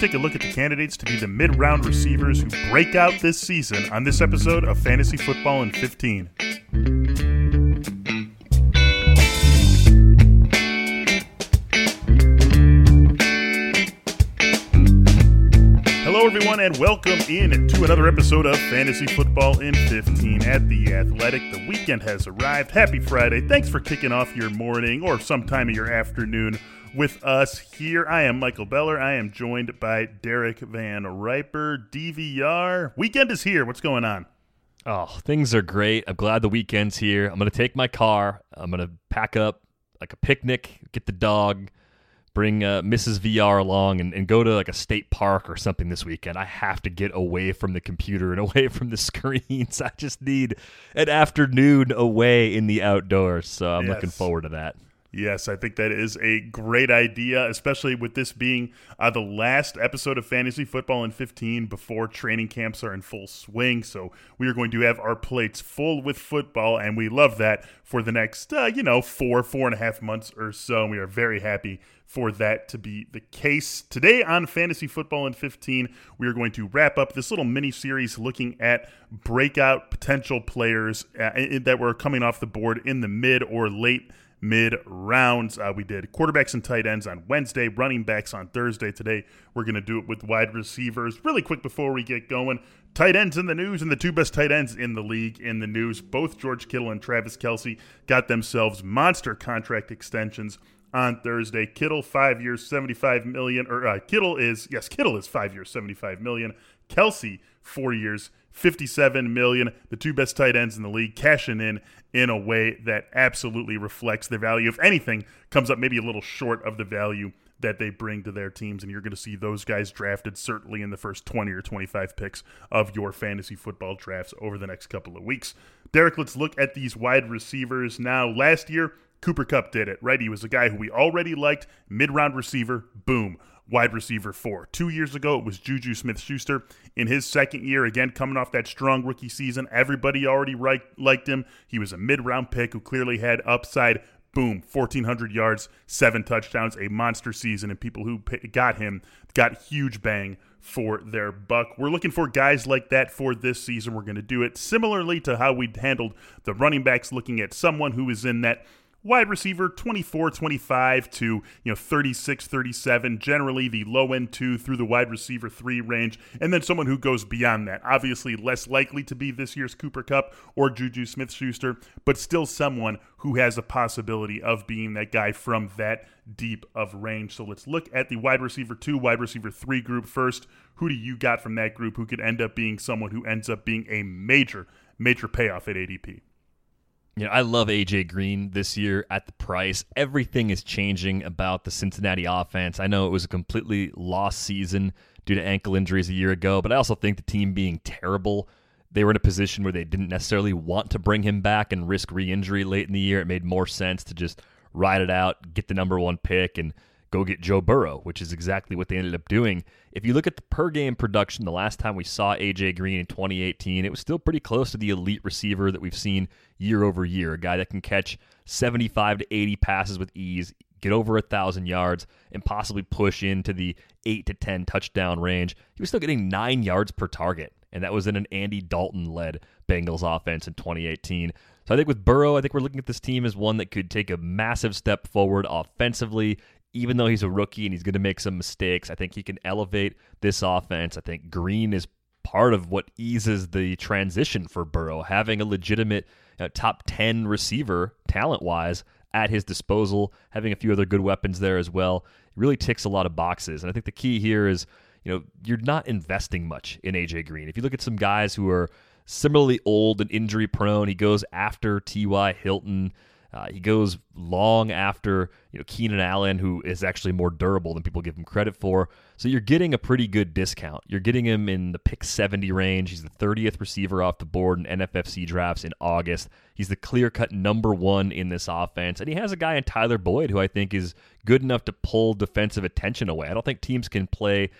take a look at the candidates to be the mid round receivers who break out this season on this episode of Fantasy Football in 15. Hello, everyone, and welcome in to another episode of Fantasy Football in 15 at The Athletic. The weekend has arrived. Happy Friday. Thanks for kicking off your morning or some time of your afternoon with us here. I am Michael Beller. I am joined by Derek Van Riper, DVR. Weekend is here. What's going on? Oh, things are great. I'm glad the weekend's here. I'm going to take my car. I'm going to pack up like a picnic, get the dog, bring uh, Mrs. VR along, and, and go to like a state park or something this weekend. I have to get away from the computer and away from the screens. I just need an afternoon away in the outdoors. So I'm Yes. looking forward to that. Yes, I think that is a great idea, especially with this being uh, the last episode of Fantasy Football in 15 before training camps are in full swing. So we are going to have our plates full with football, and we love that for the next, uh, you know, four, four and a half months or so. And we are very happy for that to be the case. Today on Fantasy Football in 15, we are going to wrap up this little mini series looking at breakout potential players uh, that were coming off the board in the mid or late mid rounds. Uh, we did quarterbacks and tight ends on Wednesday, running backs on Thursday. Today, we're going to do it with wide receivers. Really quick before we get going, tight ends in the news, and the two best tight ends in the league in the news. Both George Kittle and Travis Kelce got themselves monster contract extensions. On Thursday, Kittle five years, seventy-five million. Or uh, Kittle is yes, Kittle is five years, seventy-five million. Kelsey four years, 57 million. The two best tight ends in the league cashing in in a way that absolutely reflects their value. If anything, comes up maybe a little short of the value that they bring to their teams, and you're going to see those guys drafted certainly in the first 20 or 25 picks of your fantasy football drafts over the next couple of weeks. Derek, let's look at these wide receivers now. Last year, Cooper Kupp did it, right? He was a guy who we already liked, mid round receiver, boom wide receiver four. Two years ago, it was Juju Smith Schuster. In his second year, again, coming off that strong rookie season, everybody already ri- liked him. He was a mid round pick who clearly had upside. Boom, 1,400 yards, seven touchdowns, a monster season, and people who got him got huge bang for their buck. We're looking for guys like that for this season. We're going to do it similarly to how we handled the running backs, looking at someone who is in that wide receiver 24 25 to you know 36 37 generally the low end 2 through the wide receiver 3 range and then someone who goes beyond that. Obviously less likely to be this year's Cooper Kupp or Juju Smith-Schuster but still someone who has a possibility of being that guy from that deep of range. So let's look at the wide receiver 2 wide receiver 3 group first. Who do you got from that group who could end up being someone who ends up being a major major payoff at ADP You know, I love AJ Green this year at the price. Everything is changing about the Cincinnati offense. I know it was a completely lost season due to ankle injuries a year ago, but I also think the team being terrible, they were in a position where they didn't necessarily want to bring him back and risk re-injury late in the year. It made more sense to just ride it out, get the number one pick, and go get Joe Burrow, which is exactly what they ended up doing. If you look at the per game production, the last time we saw AJ Green in 2018, it was still pretty close to the elite receiver that we've seen year over year. A guy that can catch 75 to 80 passes with ease, get over a thousand yards, and possibly push into the eight to 10 touchdown range. He was still getting nine yards per target, and that was in an Andy Dalton led Bengals offense in 2018. So I think with Burrow, I think we're looking at this team as one that could take a massive step forward offensively. Even though he's a rookie and he's going to make some mistakes, I think he can elevate this offense. I think Green is part of what eases the transition for Burrow, having a legitimate you know, top 10 receiver talent wise at his disposal, having a few other good weapons there as well. Really ticks a lot of boxes. And I think the key here is, you know, you're not investing much in AJ Green. If you look at some guys who are similarly old and injury prone, he goes after T.Y. Hilton. Uh, he goes long after you know Keenan Allen, who is actually more durable than people give him credit for. So you're getting a pretty good discount. You're getting him in the pick 70 range. He's the 30th receiver off the board in NFFC drafts in August. He's the clear cut number one in this offense, and he has a guy in Tyler Boyd who I think is good enough to pull defensive attention away. I don't think teams can play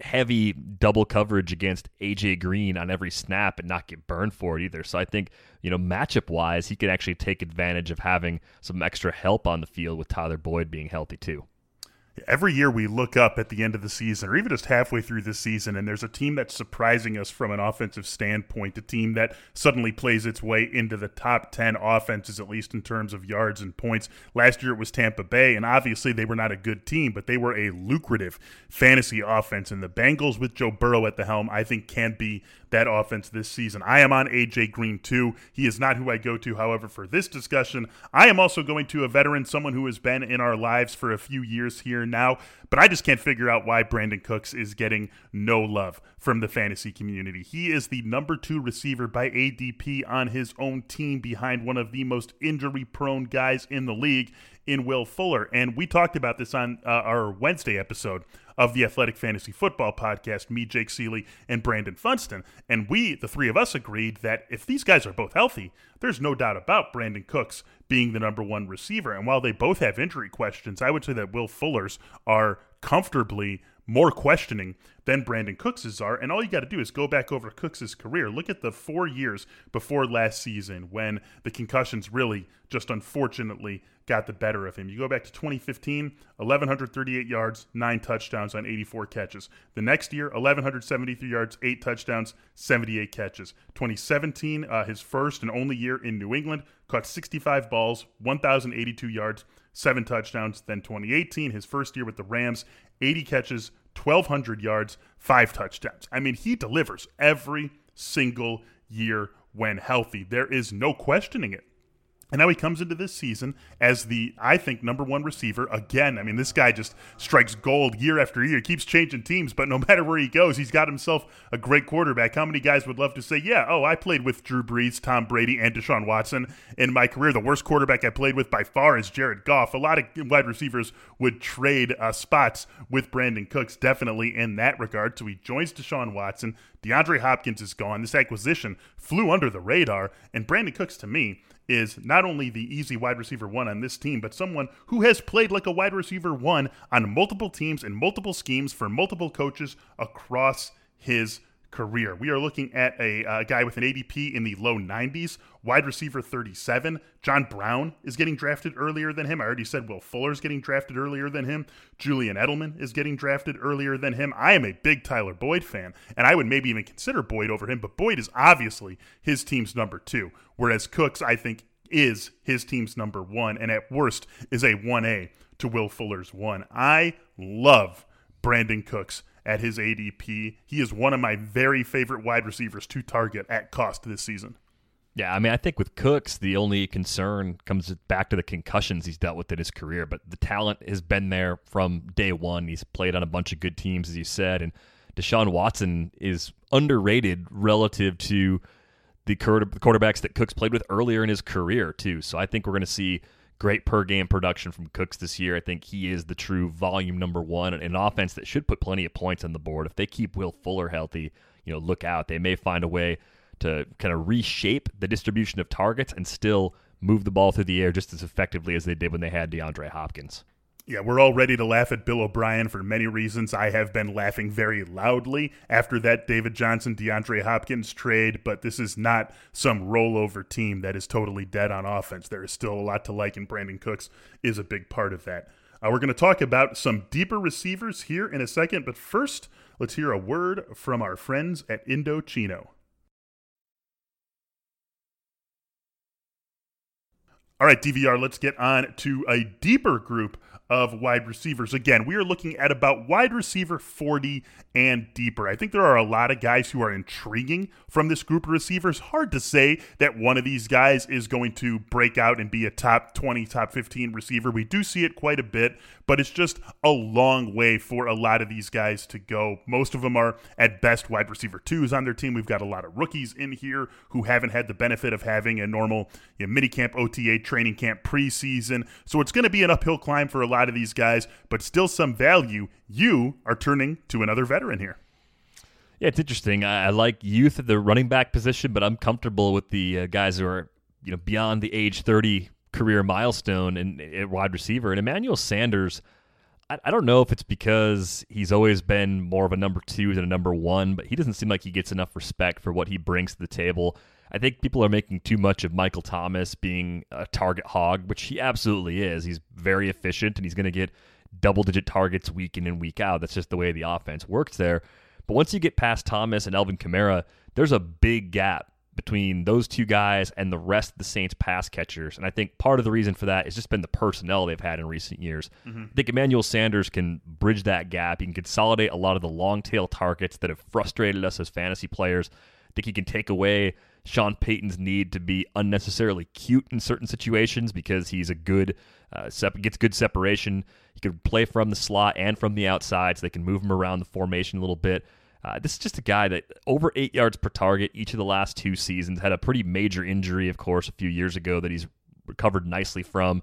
heavy double coverage against AJ Green on every snap and not get burned for it either. So I think, you know, matchup wise, he could actually take advantage of having some extra help on the field with Tyler Boyd being healthy too. Every year we look up at the end of the season or even just halfway through the season and there's a team that's surprising us from an offensive standpoint a team that suddenly plays its way into the top 10 offenses at least in terms of yards and points. Last year it was tampa bay and obviously they were not a good team but they were a lucrative fantasy offense and the bengals with joe burrow at the helm i think can be that offense this season i am on aj green too he is not who i go to however for this discussion i am also going to a veteran someone who has been in our lives for a few years here now, but I just can't figure out why Brandin Cooks is getting no love from the fantasy community. He is the number two receiver by ADP on his own team behind one of the most injury prone guys in the league in Will Fuller. And we talked about this on uh, our Wednesday episode of the Athletic Fantasy Football Podcast, me, Jake Ciely, and Brandon Funston. And we, the three of us, agreed that if these guys are both healthy, there's no doubt about Brandin Cooks being the number one receiver. And while they both have injury questions, I would say that Will Fuller's are comfortably more questioning than Brandin Cooks's are. And all you got to do is go back over Cooks's career. Look at the four years before last season when the concussions really just unfortunately got the better of him. You go back to 2015, 1,138 yards, nine touchdowns on 84 catches. The next year, 1,173 yards, eight touchdowns, 78 catches. 2017, uh, his first and only year in New England, caught 65 balls, 1,082 yards, seven touchdowns. Then 2018, his first year with the Rams, 80 catches, 1,200 yards, five touchdowns. I mean, he delivers every single year when healthy. There is no questioning it. And now he comes into this season as the, I think, number one receiver. Again, I mean, this guy just strikes gold year after year. He keeps changing teams, but no matter where he goes, he's got himself a great quarterback. How many guys would love to say, yeah, oh, I played with Drew Brees, Tom Brady, and Deshaun Watson in my career. The worst quarterback I played with by far is Jared Goff. A lot of wide receivers would trade uh, spots with Brandin Cooks, definitely in that regard. So he joins Deshaun Watson. DeAndre Hopkins is gone. This acquisition flew under the radar. And Brandin Cooks, to me, is not only the easy wide receiver one on this team, but someone who has played like a wide receiver one on multiple teams and multiple schemes for multiple coaches across his career. We are looking at a uh, guy with an ADP in the low 90s, wide receiver 37. John Brown is getting drafted earlier than him. I already said Will Fuller is getting drafted earlier than him. Julian Edelman is getting drafted earlier than him. I am a big Tyler Boyd fan, and I would maybe even consider Boyd over him, but Boyd is obviously his team's number two, whereas Cooks, I think, is his team's number one, and at worst is a 1A to Will Fuller's one. I love Brandin Cooks at his ADP. He is one of my very favorite wide receivers to target at cost this season. Yeah, I mean, I think with Cooks, the only concern comes back to the concussions he's dealt with in his career, but the talent has been there from day one. He's played on a bunch of good teams, as you said, and Deshaun Watson is underrated relative to the quarterbacks that Cooks played with earlier in his career, too. So I think we're going to see great per game production from Cooks this year. I think he is the true volume number one an offense that should put plenty of points on the board. If they keep Will Fuller healthy, you know, look out. They may find a way to kind of reshape the distribution of targets and still move the ball through the air just as effectively as they did when they had DeAndre Hopkins. Yeah, we're all ready to laugh at Bill O'Brien for many reasons. I have been laughing very loudly after that David Johnson DeAndre Hopkins trade, but this is not some rollover team that is totally dead on offense. There is still a lot to like, and Brandin Cooks is a big part of that. Uh, we're going to talk about some deeper receivers here in a second, but first, let's hear a word from our friends at Indochino. All right, DVR, let's get on to a deeper group of wide receivers. Again, we are looking at about wide receiver 40 and deeper. I think there are a lot of guys who are intriguing from this group of receivers. Hard to say that one of these guys is going to break out and be a top 20, top 15 receiver. We do see it quite a bit, but it's just a long way for a lot of these guys to go. Most of them are at best wide receiver twos on their team. We've got a lot of rookies in here who haven't had the benefit of having a normal you know, minicamp OTA training camp preseason. So it's going to be an uphill climb for a lot of these guys, but still some value. You are turning to another veteran here. Yeah, it's interesting. I, I like youth at the running back position, but I'm comfortable with the uh, guys who are you know beyond the age 30 career milestone and at wide receiver. And Emmanuel Sanders, I, I, don't know if it's because he's always been more of a number two than a number one, but he doesn't seem like he gets enough respect for what he brings to the table. I think people are making too much of Michael Thomas being a target hog, which he absolutely is. He's very efficient and he's going to get double digit targets week in and week out. That's just the way the offense works there. But once you get past Thomas and Alvin Kamara, there's a big gap between those two guys and the rest of the Saints pass catchers. And I think part of the reason for that has just been the personnel they've had in recent years. Mm-hmm. I think Emmanuel Sanders can bridge that gap. He can consolidate a lot of the long tail targets that have frustrated us as fantasy players. I think he can take away Sean Payton's need to be unnecessarily cute in certain situations because he's a good uh, sep- gets good separation. He can play from the slot and from the outside, so they can move him around the formation a little bit. Uh, this is just a guy that over eight yards per target each of the last two seasons. Had a pretty major injury, of course, a few years ago that he's recovered nicely from.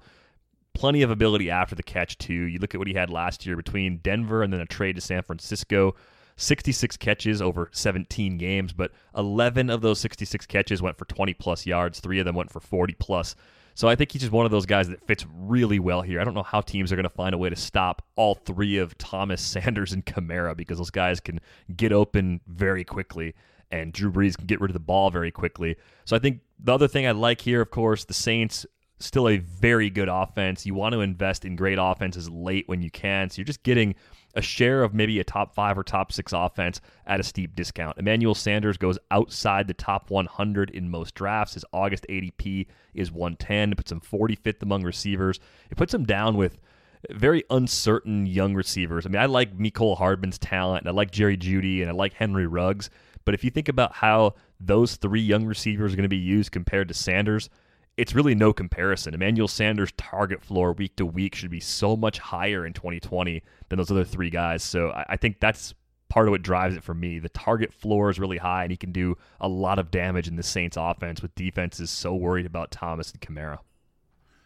Plenty of ability after the catch, too. You look at what he had last year between Denver and then a trade to San Francisco. 66 catches over 17 games, but 11 of those 66 catches went for 20 plus yards. Three of them went for 40 plus. So I think he's just one of those guys that fits really well here. I don't know how teams are going to find a way to stop all three of Thomas, Sanders, and Kamara because those guys can get open very quickly and Drew Brees can get rid of the ball very quickly. So I think the other thing I like here, of course, the Saints still a very good offense. You want to invest in great offenses late when you can. So you're just getting a share of maybe a top five or top six offense at a steep discount. Emmanuel Sanders goes outside the top 100 in most drafts. His August ADP is 110. It puts him 45th among receivers. It puts him down with very uncertain young receivers. I mean, I like Mecole Hardman's talent, and I like Jerry Jeudy, and I like Henry Ruggs. But if you think about how those three young receivers are going to be used compared to Sanders, it's really no comparison. Emmanuel Sanders' target floor week to week should be so much higher in 2020 than those other three guys. So I, I think that's part of what drives it for me. The target floor is really high, and he can do a lot of damage in the Saints offense with defenses so worried about Thomas and Kamara.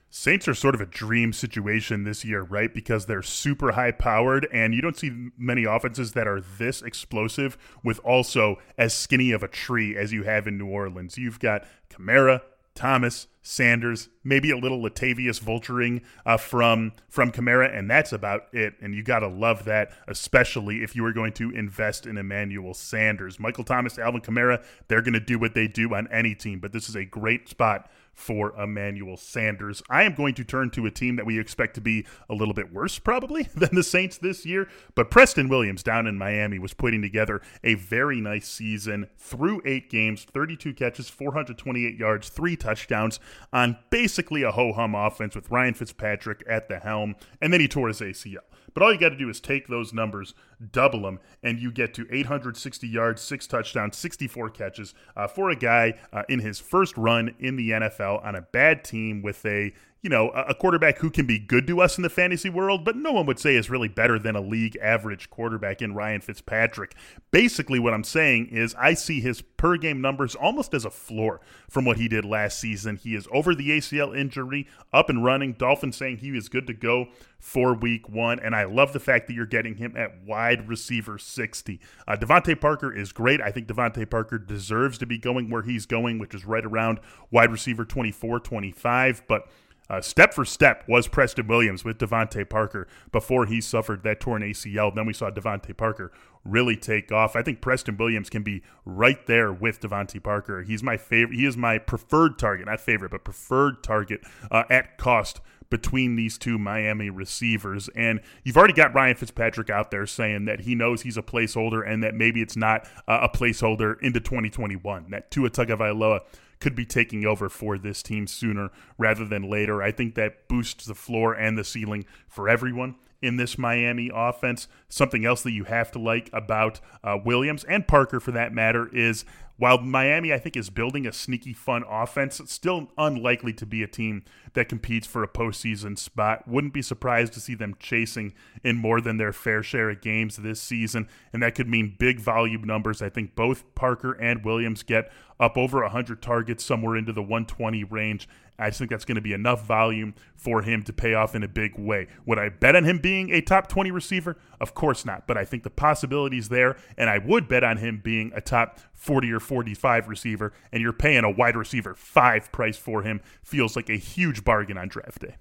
Saints are sort of a dream situation this year, right? Because they're super high powered, and you don't see many offenses that are this explosive with also as skinny of a tree as you have in New Orleans. You've got Kamara, Thomas, Sanders, maybe a little Latavius vulturing uh, from from Kamara, and that's about it. And you got to love that, especially if you are going to invest in Emmanuel Sanders, Michael Thomas, Alvin Kamara. They're going to do what they do on any team, but this is a great spot for Emmanuel Sanders. I am going to turn to a team that we expect to be a little bit worse, probably, than the Saints this year. But Preston Williams down in Miami was putting together a very nice season through eight games, 32 catches, 428 yards, three touchdowns on basically a ho hum offense with Ryan Fitzpatrick at the helm. And then he tore his ACL. But all you got to do is take those numbers, double them, and you get to 860 yards, six touchdowns, 64 catches uh, for a guy uh, in his first run in the NFL on a bad team with a you know, a quarterback who can be good to us in the fantasy world, but no one would say is really better than a league average quarterback in Ryan Fitzpatrick. Basically, what I'm saying is I see his per game numbers almost as a floor from what he did last season. He is over the ACL injury, up and running. Dolphins saying he is good to go for week one. And I love the fact that you're getting him at wide receiver 60. Uh, DeVante Parker is great. I think DeVante Parker deserves to be going where he's going, which is right around wide receiver 24, 25. But uh, step for step was Preston Williams with DeVante Parker before he suffered that torn ACL. Then we saw DeVante Parker really take off. I think Preston Williams can be right there with DeVante Parker. He's my favorite. He is my preferred target, not favorite, but preferred target uh, at cost between these two Miami receivers. And you've already got Ryan Fitzpatrick out there saying that he knows he's a placeholder and that maybe it's not uh, a placeholder into 2021. That Tua Tagovailoa could be taking over for this team sooner rather than later. I think that boosts the floor and the ceiling for everyone in this Miami offense. Something else that you have to like about uh, Williams and Parker, for that matter, is while Miami, I think, is building a sneaky, fun offense, it's still unlikely to be a team that competes for a postseason spot. Wouldn't be surprised to see them chasing in more than their fair share of games this season, and that could mean big volume numbers. I think both Parker and Williams get up over 100 targets, somewhere into the 120 range. I just think that's going to be enough volume for him to pay off in a big way. Would I bet on him being a top 20 receiver? Of course not. But I think the possibilities there, and I would bet on him being a top 40 or 45 receiver, and you're paying a wide receiver five price for him, feels like a huge bargain on draft day.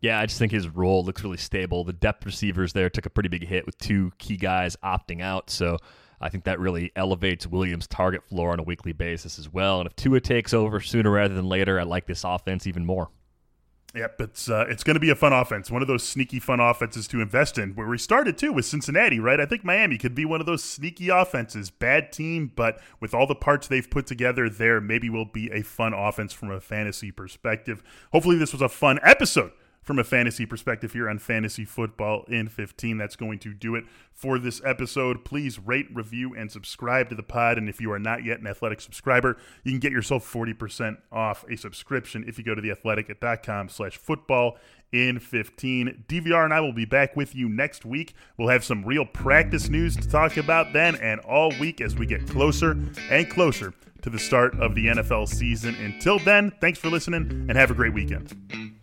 Yeah, I just think his role looks really stable. The depth receivers there took a pretty big hit with two key guys opting out. So I think that really elevates Williams' target floor on a weekly basis as well. And if Tua takes over sooner rather than later, I like this offense even more. Yep, it's uh, it's going to be a fun offense. One of those sneaky fun offenses to invest in. Where we started too with Cincinnati, right? I think Miami could be one of those sneaky offenses. Bad team, but with all the parts they've put together, there maybe will be a fun offense from a fantasy perspective. Hopefully, this was a fun episode from a fantasy perspective here on Fantasy Football in 15. That's going to do it for this episode. Please rate, review, and subscribe to the pod. And if you are not yet an athletic subscriber, you can get yourself 40% off a subscription if you go to theathletic.com slash football in 15. DVR and I will be back with you next week. We'll have some real practice news to talk about then and all week as we get closer and closer to the start of the NFL season. Until then, thanks for listening and have a great weekend.